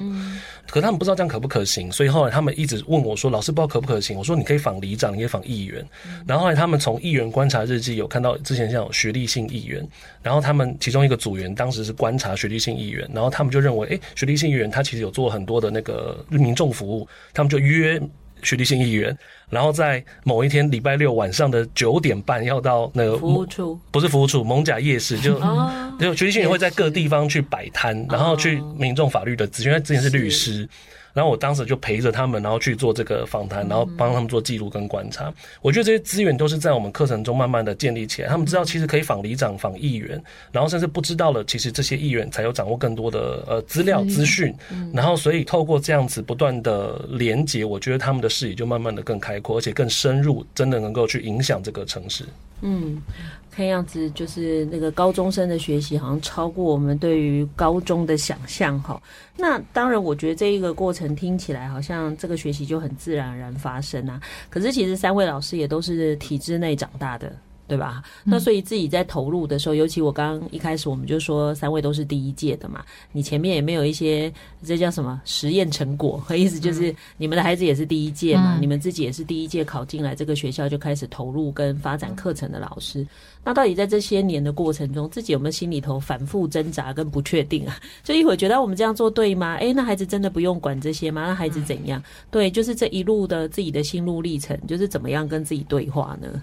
可他们不知道这样可不可行，所以后来他们一直问我说：“老师，不知道可不可行？”我说：“你可以访里长，你可以访议员。”然后后来他们从议员观察日记有看到之前像有学历性议员，然后他们其中一个组员当时是观察学历性议员，然后他们就认为，诶，学历性议员他其实有做很多的那个民众服务，他们就约学历性议员，然后在某一天礼拜六晚上的九点半要到那个服务处，不是服务处，蒙甲夜市就。就许立新也会在各地方去摆摊，然后去民众法律的咨询，因为之前是律师，然后我当时就陪着他们，然后去做这个访谈，然后帮他们做记录跟观察。我觉得这些资源都是在我们课程中慢慢的建立起来。他们知道其实可以访里长、访议员，然后甚至不知道了，其实这些议员才有掌握更多的呃资料资讯。然后所以透过这样子不断的连接，我觉得他们的视野就慢慢的更开阔，而且更深入，真的能够去影响这个城市。嗯。看样子就是那个高中生的学习好像超过我们对于高中的想象哈。那当然，我觉得这一个过程听起来好像这个学习就很自然而然发生啊。可是其实三位老师也都是体制内长大的。对吧？那所以自己在投入的时候，尤其我刚刚一开始我们就说三位都是第一届的嘛，你前面也没有一些这叫什么实验成果，和 <laughs> 意思就是你们的孩子也是第一届嘛，你们自己也是第一届考进来这个学校就开始投入跟发展课程的老师。那到底在这些年的过程中，自己有没有心里头反复挣扎跟不确定啊？<laughs> 就一会儿觉得我们这样做对吗？哎，那孩子真的不用管这些吗？那孩子怎样？对，就是这一路的自己的心路历程，就是怎么样跟自己对话呢？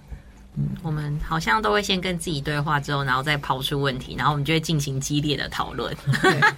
嗯，我们好像都会先跟自己对话，之后然后再抛出问题，然后我们就会进行激烈的讨论。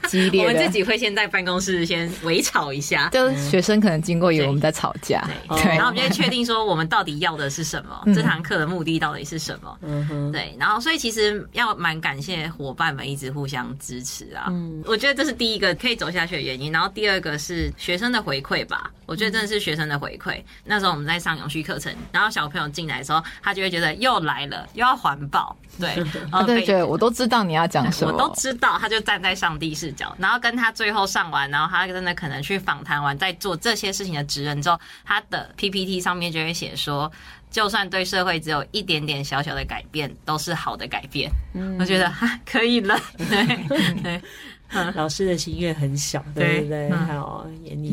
激烈，<laughs> 我们自己会先在办公室先围吵一下，就学生可能经过以为我们在吵架，对，然后我们就会确定说我们到底要的是什么，这堂课的目的到底是什么。嗯哼，对，然后所以其实要蛮感谢伙伴们一直互相支持啊。嗯，我觉得这是第一个可以走下去的原因。然后第二个是学生的回馈吧，我觉得真的是学生的回馈。那时候我们在上永续课程，然后小朋友进来的时候，他就会觉得。又来了，又要环保，对，然 <laughs> 后对，觉得我都知道你要讲什么，<laughs> 我都知道，他就站在上帝视角，然后跟他最后上完，然后他真的可能去访谈完，在做这些事情的职人之后，他的 PPT 上面就会写说，就算对社会只有一点点小小的改变，都是好的改变。嗯，我觉得哈可以了，对对。<laughs> <laughs> 老师的心愿很小，对不对？好，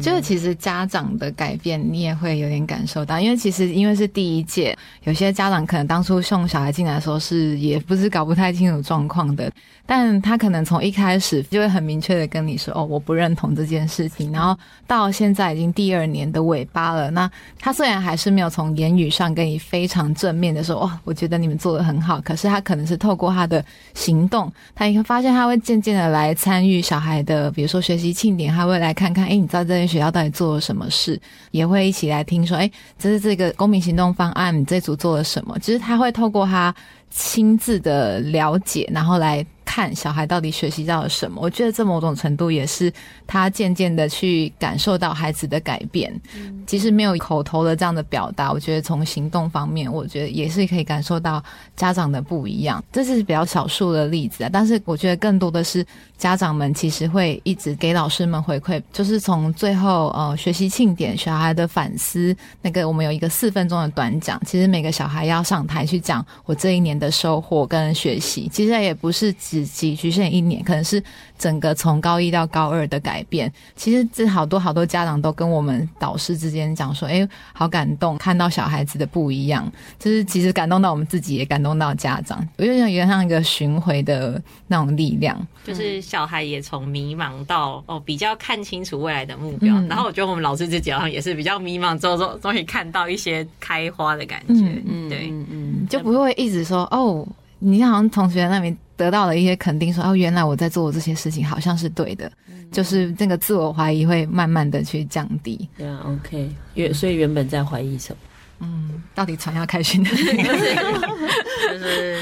就是其实家长的改变，你也会有点感受到，因为其实因为是第一届，有些家长可能当初送小孩进来的时候是也不是搞不太清楚状况的，但他可能从一开始就会很明确的跟你说：“哦，我不认同这件事情。<laughs> ”然后到现在已经第二年的尾巴了，那他虽然还是没有从言语上跟你非常正面的说：“哦，我觉得你们做的很好。”可是他可能是透过他的行动，他也会发现他会渐渐的来参与。与小孩的，比如说学习庆典，他会来看看，哎，你知道这间学校到底做了什么事？也会一起来听说，哎，这是这个公民行动方案，你这组做了什么？其实他会透过他亲自的了解，然后来。看小孩到底学习到了什么，我觉得这某种程度也是他渐渐的去感受到孩子的改变。嗯，即使没有口头的这样的表达，我觉得从行动方面，我觉得也是可以感受到家长的不一样。这是比较少数的例子啊，但是我觉得更多的是家长们其实会一直给老师们回馈，就是从最后呃学习庆典小孩的反思，那个我们有一个四分钟的短讲，其实每个小孩要上台去讲我这一年的收获跟学习，其实也不是只。只局限一年，可能是整个从高一到高二的改变。其实这好多好多家长都跟我们导师之间讲说：“哎，好感动，看到小孩子的不一样。”就是其实感动到我们自己，也感动到家长。我觉得有点像一个巡回的那种力量，就是小孩也从迷茫到哦比较看清楚未来的目标。嗯、然后我觉得我们老师自己好像也是比较迷茫之后，终终于看到一些开花的感觉。嗯嗯，对，嗯嗯，就不会一直说哦。你好像同学那边得到了一些肯定说，说哦，原来我在做这些事情好像是对的，嗯、就是那个自我怀疑会慢慢的去降低。对啊，OK，原所以原本在怀疑什么？嗯，到底传要开心的？<laughs> 就是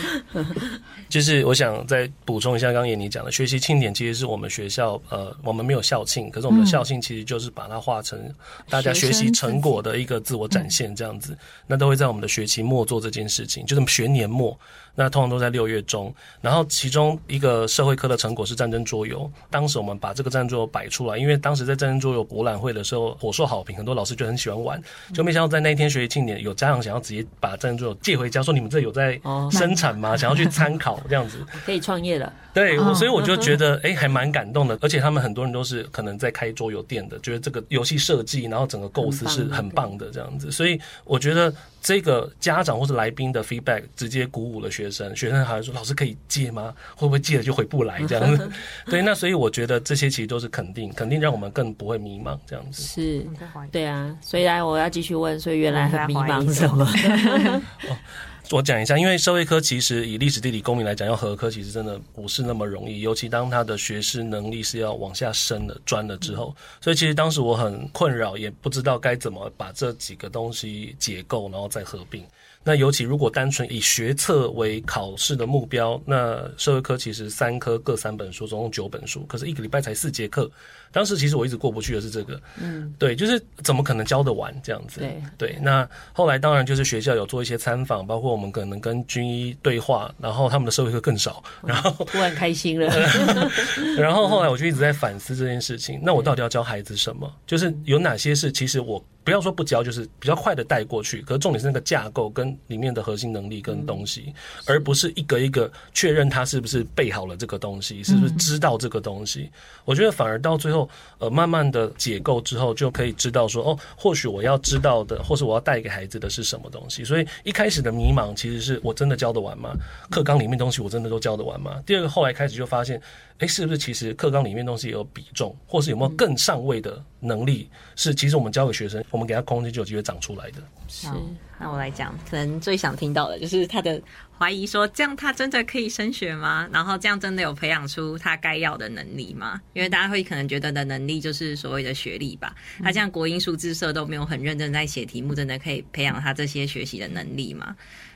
就是，我想再补充一下，刚刚也你讲的学习庆典，其实是我们学校呃，我们没有校庆，可是我们的校庆其实就是把它化成大家学习成果的一个自我展现，这样子，那都会在我们的学期末做这件事情，就是学年末。那通常都在六月中，然后其中一个社会科的成果是战争桌游。当时我们把这个战争桌游摆出来，因为当时在战争桌游博览会的时候火受好评，很多老师就很喜欢玩。就没想到在那一天学习庆典，有家长想要直接把战争桌游借回家，说你们这有在生产吗？想要去参考这样子，<laughs> 可以创业了。对，所以我就觉得哎，还蛮感动的。而且他们很多人都是可能在开桌游店的，觉得这个游戏设计，然后整个构思是很棒的这样子。所以我觉得。这个家长或者来宾的 feedback 直接鼓舞了学生，学生还说：“老师可以借吗？会不会借了就回不来这样子？” <laughs> 对，那所以我觉得这些其实都是肯定，肯定让我们更不会迷茫这样子。是，对啊。所以来我要继续问，所以原来很迷茫什么？<laughs> 我讲一下，因为社会科其实以历史、地理、公民来讲，要合科其实真的不是那么容易，尤其当他的学识能力是要往下深的钻了之后，所以其实当时我很困扰，也不知道该怎么把这几个东西解构，然后再合并。那尤其如果单纯以学测为考试的目标，那社会科其实三科各三本书，总共九本书，可是一个礼拜才四节课。当时其实我一直过不去的是这个，嗯，对，就是怎么可能教得完这样子？对对。那后来当然就是学校有做一些参访，包括我们可能跟军医对话，然后他们的社会课更少，然后突然开心了。<laughs> 然后后来我就一直在反思这件事情，那我到底要教孩子什么？就是有哪些是其实我。不要说不教，就是比较快的带过去。可是重点是那个架构跟里面的核心能力跟东西，嗯、而不是一个一个确认他是不是背好了这个东西，是不是知道这个东西。嗯、我觉得反而到最后，呃，慢慢的解构之后，就可以知道说，哦，或许我要知道的，或是我要带给孩子的是什么东西。所以一开始的迷茫，其实是我真的教得完吗？课纲里面东西我真的都教得完吗？第二个，后来开始就发现。哎，是不是其实课纲里面东西也有比重，或是有没有更上位的能力？是其实我们教给学生，我们给他空间就有机会长出来的。是，那我来讲，可能最想听到的就是他的怀疑，说这样他真的可以升学吗？然后这样真的有培养出他该要的能力吗？因为大家会可能觉得的能力就是所谓的学历吧。他这样国英数字社都没有很认真在写题目，真的可以培养他这些学习的能力吗？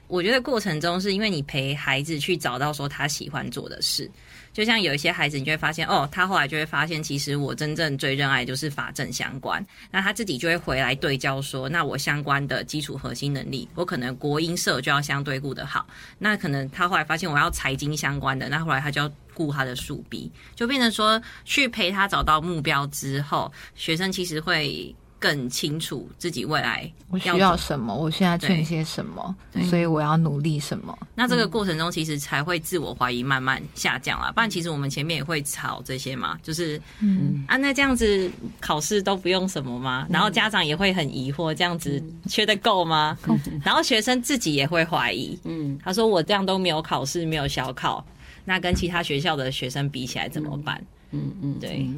我觉得过程中是因为你陪孩子去找到说他喜欢做的事。就像有一些孩子，你就会发现，哦，他后来就会发现，其实我真正最热爱就是法政相关。那他自己就会回来对焦说，那我相关的基础核心能力，我可能国音社就要相对顾得好。那可能他后来发现我要财经相关的，那后来他就要顾他的数 B，就变成说去陪他找到目标之后，学生其实会。更清楚自己未来我需要什么，我现在缺些什么，所以我要努力什么。那这个过程中，其实才会自我怀疑慢慢下降啦。不然，其实我们前面也会吵这些嘛，就是嗯啊，那这样子考试都不用什么吗？然后家长也会很疑惑，这样子缺的够吗？然后学生自己也会怀疑，嗯，他说我这样都没有考试，没有小考，那跟其他学校的学生比起来怎么办？嗯嗯，对。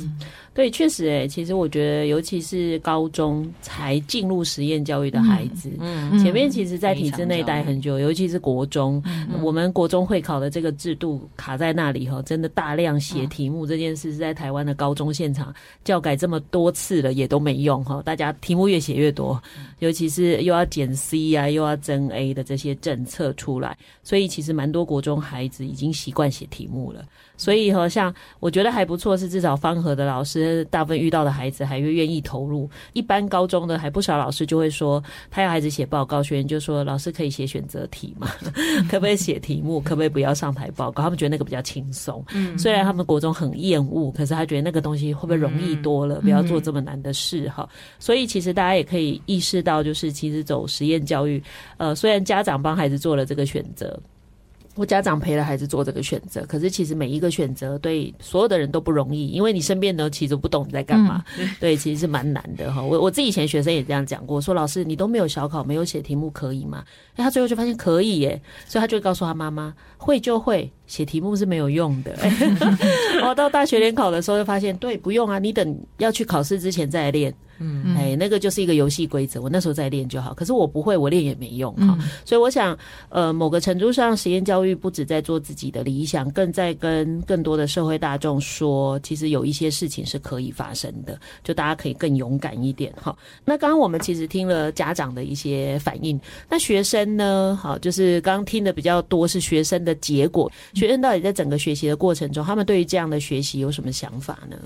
对，确实，诶，其实我觉得，尤其是高中才进入实验教育的孩子，嗯，前面其实，在体制内待很久，尤其是国中，嗯，我们国中会考的这个制度卡在那里哈，真的大量写题目这件事是在台湾的高中现场教改这么多次了，也都没用哈，大家题目越写越多，尤其是又要减 C 啊，又要增 A 的这些政策出来，所以其实蛮多国中孩子已经习惯写题目了，所以好像我觉得还不错，是至少方和的老师。大部分遇到的孩子还会愿意投入，一般高中的还不少老师就会说，他要孩子写报告，学员就说老师可以写选择题嘛，<laughs> 可不可以写题目，可不可以不要上台报告？他们觉得那个比较轻松。嗯，虽然他们国中很厌恶，可是他觉得那个东西会不会容易多了，不要做这么难的事哈。所以其实大家也可以意识到，就是其实走实验教育，呃，虽然家长帮孩子做了这个选择。我家长陪了孩子做这个选择，可是其实每一个选择对所有的人都不容易，因为你身边呢其实不懂你在干嘛，嗯、对，其实是蛮难的哈。我我自己以前学生也这样讲过，说老师你都没有小考，没有写题目可以吗？哎，他最后就发现可以耶，所以他就会告诉他妈妈，会就会，写题目是没有用的。<laughs> 然后到大学联考的时候就发现，对，不用啊，你等要去考试之前再练。嗯，哎，那个就是一个游戏规则，我那时候在练就好。可是我不会，我练也没用哈。嗯、所以我想，呃，某个程度上，实验教育不止在做自己的理想，更在跟更多的社会大众说，其实有一些事情是可以发生的，就大家可以更勇敢一点哈。那刚刚我们其实听了家长的一些反应，那学生呢？好，就是刚刚听的比较多是学生的结果，学生到底在整个学习的过程中，他们对于这样的学习有什么想法呢？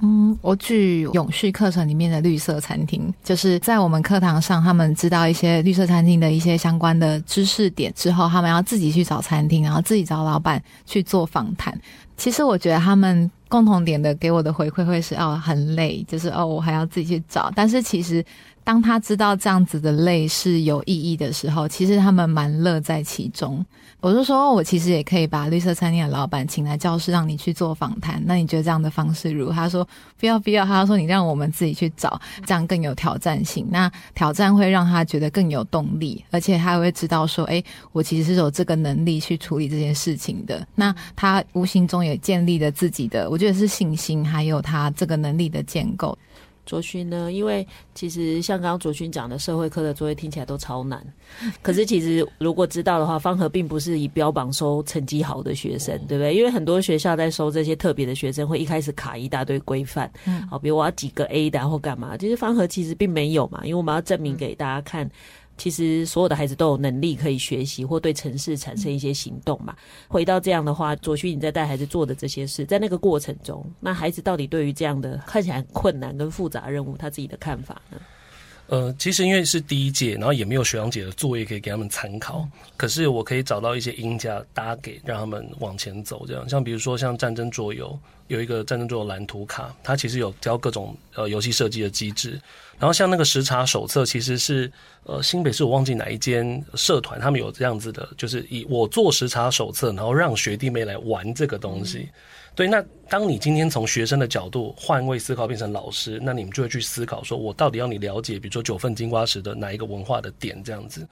嗯，我举永续课程里面的绿色餐厅，就是在我们课堂上，他们知道一些绿色餐厅的一些相关的知识点之后，他们要自己去找餐厅，然后自己找老板去做访谈。其实我觉得他们共同点的给我的回馈会是哦，很累，就是哦，我还要自己去找。但是其实。当他知道这样子的累是有意义的时候，其实他们蛮乐在其中。我就说，我其实也可以把绿色餐厅的老板请来教室，让你去做访谈。那你觉得这样的方式如何？他说不要不要，他说你让我们自己去找，这样更有挑战性。那挑战会让他觉得更有动力，而且他会知道说，诶，我其实是有这个能力去处理这件事情的。那他无形中也建立了自己的，我觉得是信心，还有他这个能力的建构。卓勋呢？因为其实像刚刚卓勋讲的，社会科的作业听起来都超难。<laughs> 可是其实如果知道的话，方和并不是以标榜收成绩好的学生，对不对？因为很多学校在收这些特别的学生，会一开始卡一大堆规范，嗯，好，比如我要几个 A 的或干嘛。其实方和其实并没有嘛，因为我们要证明给大家看。其实所有的孩子都有能力可以学习或对城市产生一些行动嘛。回到这样的话，卓旭你在带孩子做的这些事，在那个过程中，那孩子到底对于这样的看起来困难跟复杂任务，他自己的看法呢？呃，其实因为是第一届，然后也没有学长姐的作业可以给他们参考，可是我可以找到一些音架搭给让他们往前走。这样，像比如说像战争桌游，有一个战争桌游蓝图卡，它其实有教各种呃游戏设计的机制。然后像那个时差手册，其实是呃新北市我忘记哪一间社团，他们有这样子的，就是以我做时差手册，然后让学弟妹来玩这个东西。嗯对，那当你今天从学生的角度换位思考，变成老师，那你们就会去思考说，我到底要你了解，比如说九份金瓜石的哪一个文化的点这样子。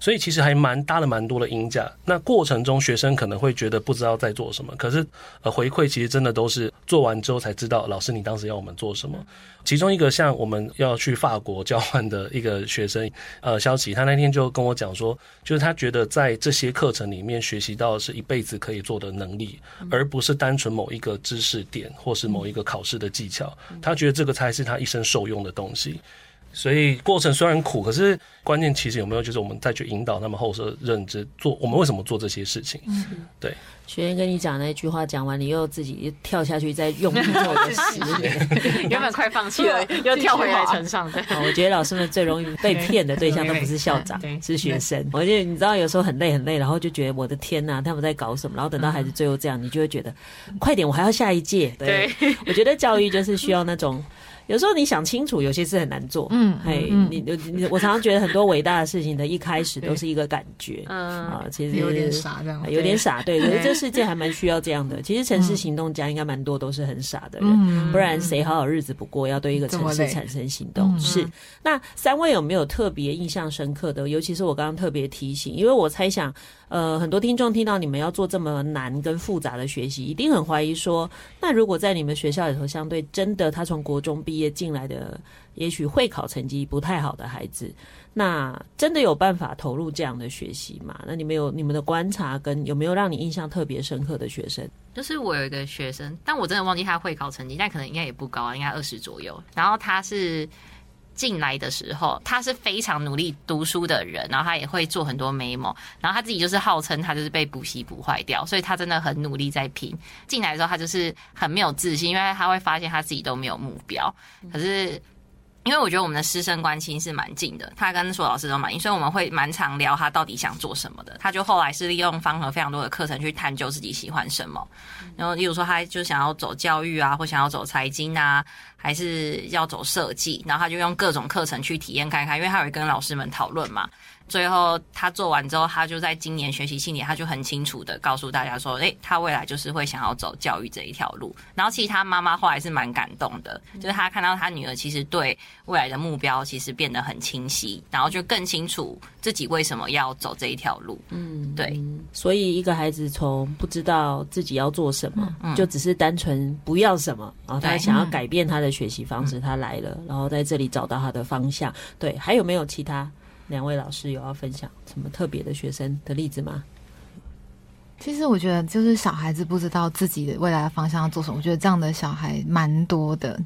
所以其实还蛮搭了蛮多的音架，那过程中学生可能会觉得不知道在做什么，可是呃回馈其实真的都是做完之后才知道，老师你当时要我们做什么。其中一个像我们要去法国交换的一个学生，呃，肖琪，他那天就跟我讲说，就是他觉得在这些课程里面学习到的是一辈子可以做的能力，而不是单纯某一个知识点或是某一个考试的技巧，他觉得这个才是他一生受用的东西。所以过程虽然苦，可是关键其实有没有就是我们再去引导他们后设认知，做我们为什么做这些事情？嗯，对。学员跟你讲那句话讲完，你又自己跳下去再用力做个十年，<laughs> 原本快放弃了，<laughs> 又跳回来船上。对，我觉得老师们最容易被骗的对象都不是校长，<laughs> 是学生。我觉得你知道有时候很累很累，然后就觉得我的天呐，他们在搞什么？然后等到孩子最后这样，你就会觉得快点，我还要下一届。对，我觉得教育就是需要那种。有时候你想清楚，有些事很难做。嗯，嘿，你你我常常觉得很多伟大的事情的一开始 <laughs> 都是一个感觉。嗯啊，其实有点傻这样，有点傻。对，可是这世界还蛮需要这样的。其实城市行动家应该蛮多都是很傻的人，不然谁好好日子不过？要对一个城市产生行动。是。那三位有没有特别印象深刻的？尤其是我刚刚特别提醒，因为我猜想。呃，很多听众听到你们要做这么难跟复杂的学习，一定很怀疑说，那如果在你们学校里头，相对真的他从国中毕业进来的，也许会考成绩不太好的孩子，那真的有办法投入这样的学习吗？那你们有你们的观察跟有没有让你印象特别深刻的学生？就是我有一个学生，但我真的忘记他会考成绩，但可能应该也不高啊，应该二十左右。然后他是。进来的时候，他是非常努力读书的人，然后他也会做很多 memo，然后他自己就是号称他就是被补习补坏掉，所以他真的很努力在拼。进来的时候，他就是很没有自信，因为他会发现他自己都没有目标，可是。因为我觉得我们的师生关系是蛮近的，他跟所有老师都蛮近，所以我们会蛮常聊他到底想做什么的。他就后来是利用方和非常多的课程去探究自己喜欢什么，然后例如说他就想要走教育啊，或想要走财经啊，还是要走设计，然后他就用各种课程去体验看看，因为他有跟老师们讨论嘛。最后他做完之后，他就在今年学习信里，他就很清楚的告诉大家说：“诶，他未来就是会想要走教育这一条路。”然后其实他妈妈后来是蛮感动的，就是他看到他女儿其实对未来的目标其实变得很清晰，然后就更清楚自己为什么要走这一条路。嗯，对。所以一个孩子从不知道自己要做什么，嗯、就只是单纯不要什么，然后他想要改变他的学习方式，他来了，然后在这里找到他的方向。对，还有没有其他？两位老师有要分享什么特别的学生的例子吗？其实我觉得，就是小孩子不知道自己的未来的方向要做什么，我觉得这样的小孩蛮多的。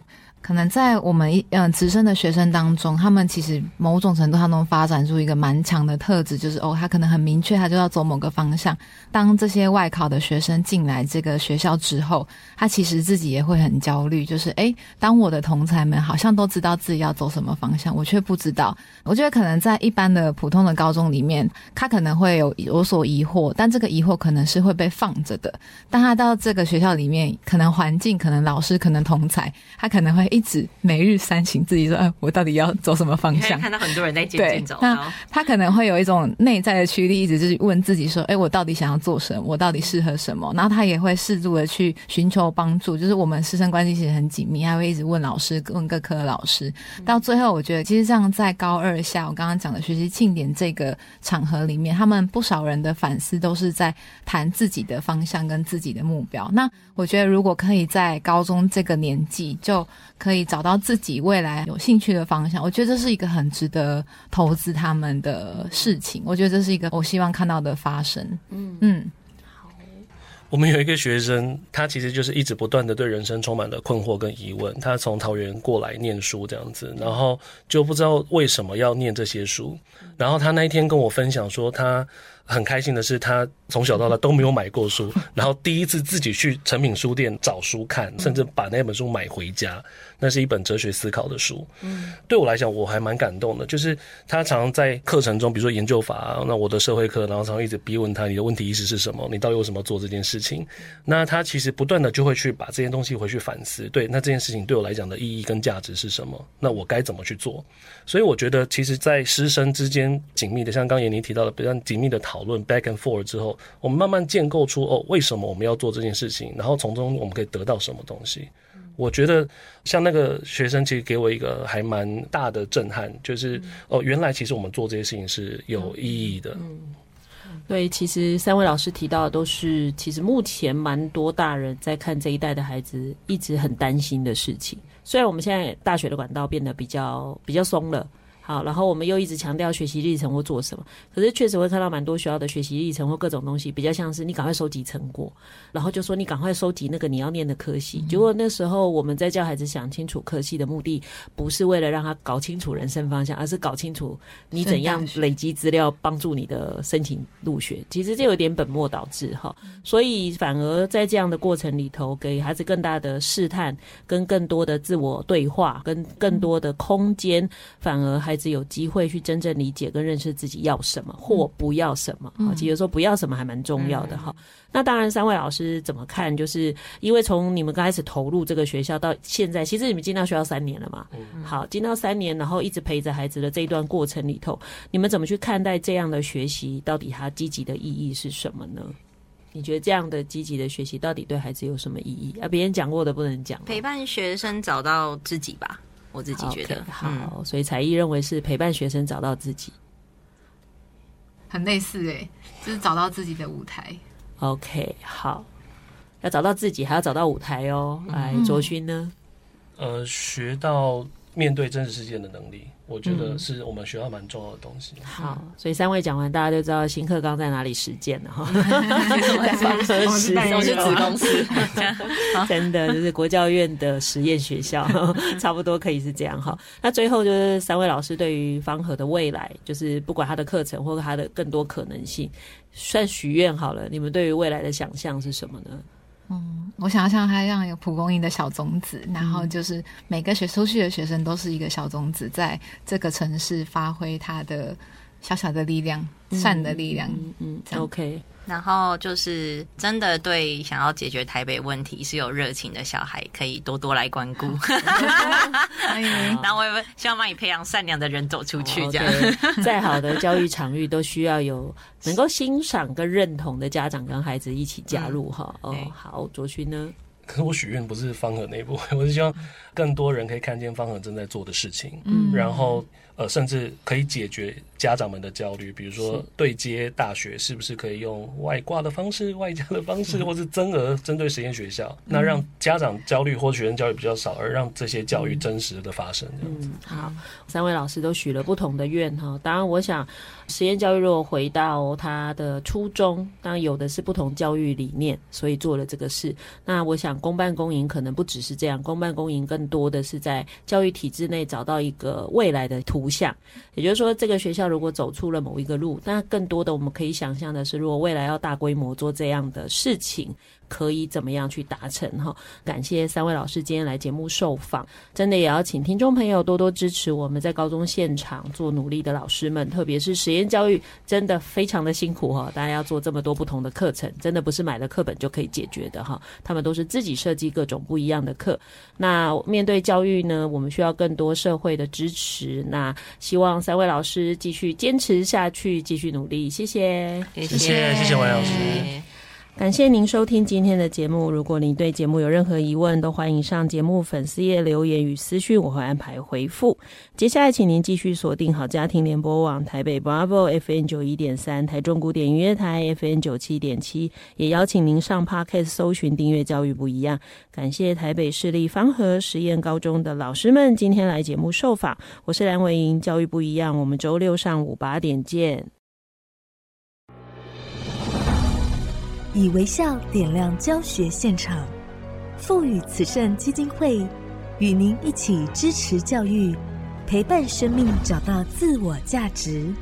可能在我们一嗯直升的学生当中，他们其实某种程度他能发展出一个蛮强的特质，就是哦，他可能很明确，他就要走某个方向。当这些外考的学生进来这个学校之后，他其实自己也会很焦虑，就是诶，当我的同才们好像都知道自己要走什么方向，我却不知道。我觉得可能在一般的普通的高中里面，他可能会有有所疑惑，但这个疑惑可能是会被放着的。当他到这个学校里面，可能环境，可能老师，可能同才，他可能会。一直每日三省，自己说，哎，我到底要走什么方向？<laughs> 看到很多人在渐渐走，那他可能会有一种内在的驱力，一直就是问自己说，哎，我到底想要做什么？我到底适合什么？然后他也会适度的去寻求帮助，就是我们师生关系其实很紧密，还会一直问老师，问各科的老师。到最后，我觉得其实像在高二下，我刚刚讲的学习庆典这个场合里面，他们不少人的反思都是在谈自己的方向跟自己的目标。那我觉得，如果可以在高中这个年纪就可以找到自己未来有兴趣的方向。我觉得这是一个很值得投资他们的事情。我觉得这是一个我希望看到的发生。嗯嗯。我们有一个学生，他其实就是一直不断的对人生充满了困惑跟疑问。他从桃园过来念书这样子，然后就不知道为什么要念这些书。然后他那一天跟我分享说，他很开心的是，他从小到大都没有买过书，然后第一次自己去诚品书店找书看，甚至把那本书买回家。那是一本哲学思考的书，嗯，对我来讲我还蛮感动的。就是他常常在课程中，比如说研究法啊，那我的社会课，然后常常一直逼问他，你的问题意识是什么？你到底为什么做这件事情？那他其实不断的就会去把这些东西回去反思。对，那这件事情对我来讲的意义跟价值是什么？那我该怎么去做？所以我觉得，其实，在师生之间紧密的，像刚刚妍妮提到的，比较紧密的讨论 back and forth 之后，我们慢慢建构出哦，为什么我们要做这件事情？然后从中我们可以得到什么东西？我觉得像那个学生，其实给我一个还蛮大的震撼，就是哦，原来其实我们做这些事情是有意义的。嗯，对，其实三位老师提到的都是，其实目前蛮多大人在看这一代的孩子一直很担心的事情。虽然我们现在大学的管道变得比较比较松了。好，然后我们又一直强调学习历程或做什么，可是确实会看到蛮多学校的学习历程或各种东西，比较像是你赶快收集成果，然后就说你赶快收集那个你要念的科系。结果那时候我们在教孩子想清楚科系的目的，不是为了让他搞清楚人生方向，而是搞清楚你怎样累积资料帮助你的申请入学。其实这有点本末倒置哈，所以反而在这样的过程里头，给孩子更大的试探，跟更多的自我对话，跟更多的空间，反而还。孩子有机会去真正理解跟认识自己要什么或不要什么，嗯、其实说不要什么还蛮重要的哈。嗯、那当然，三位老师怎么看？就是因为从你们刚开始投入这个学校到现在，其实你们进到学校三年了嘛。嗯、好，进到三年，然后一直陪着孩子的这一段过程里头，你们怎么去看待这样的学习？到底它积极的意义是什么呢？你觉得这样的积极的学习到底对孩子有什么意义？啊，别人讲过的不能讲，陪伴学生找到自己吧。我自己觉得 okay, 好，嗯、所以才艺认为是陪伴学生找到自己，很类似诶，就是找到自己的舞台。OK，好，要找到自己，还要找到舞台哦。来，卓勋呢？呃，学到面对真实事件的能力。我觉得是我们学校蛮重要的东西。好，所以三位讲完，大家就知道新课纲在哪里实践了哈。在方和实验，是子公司，真的就是国教院的实验学校，<laughs> 差不多可以是这样哈。那最后就是三位老师对于方和的未来，就是不管他的课程或者他的更多可能性，算许愿好了。你们对于未来的想象是什么呢？嗯，我想要像他一样有蒲公英的小种子，然后就是每个学出去的学生都是一个小种子，在这个城市发挥他的小小的力量，嗯、善的力量。嗯，，OK。然后就是真的对想要解决台北问题是有热情的小孩，可以多多来关顾。<laughs> 然后我也希望帮你培养善良的人走出去，这样。再好的教育场域都需要有能够欣赏跟认同的家长跟孩子一起加入哈。哦，好，卓勋呢？可是我许愿不是方和那一部分，<laughs> 我是希望更多人可以看见方和正在做的事情，嗯，然后呃，甚至可以解决。家长们的焦虑，比如说对接大学是不是可以用外挂的方式、<laughs> 外加的方式，或是增额针对实验学校，那让家长焦虑或学生焦虑比较少，而让这些教育真实的发生。嗯，好，三位老师都许了不同的愿哈。当然，我想实验教育如果回到他的初衷，当然有的是不同教育理念，所以做了这个事。那我想公办公营可能不只是这样，公办公营更多的是在教育体制内找到一个未来的图像，也就是说，这个学校。如果走出了某一个路，那更多的我们可以想象的是，如果未来要大规模做这样的事情。可以怎么样去达成哈？感谢三位老师今天来节目受访，真的也要请听众朋友多多支持我们在高中现场做努力的老师们，特别是实验教育，真的非常的辛苦哈！大家要做这么多不同的课程，真的不是买了课本就可以解决的哈。他们都是自己设计各种不一样的课。那面对教育呢，我们需要更多社会的支持。那希望三位老师继续坚持下去，继续努力。谢谢，谢谢，谢谢王老师。感谢您收听今天的节目。如果您对节目有任何疑问，都欢迎上节目粉丝页留言与私讯，我会安排回复。接下来，请您继续锁定好家庭联播网台北 Bravo F N 九一点三、台中古典音乐台 F N 九七点七，也邀请您上 Podcast 搜寻订阅教育不一样。感谢台北市立芳和实验高中的老师们今天来节目受访。我是蓝伟莹，教育不一样，我们周六上午八点见。以微笑点亮教学现场，赋予慈善基金会与您一起支持教育，陪伴生命找到自我价值。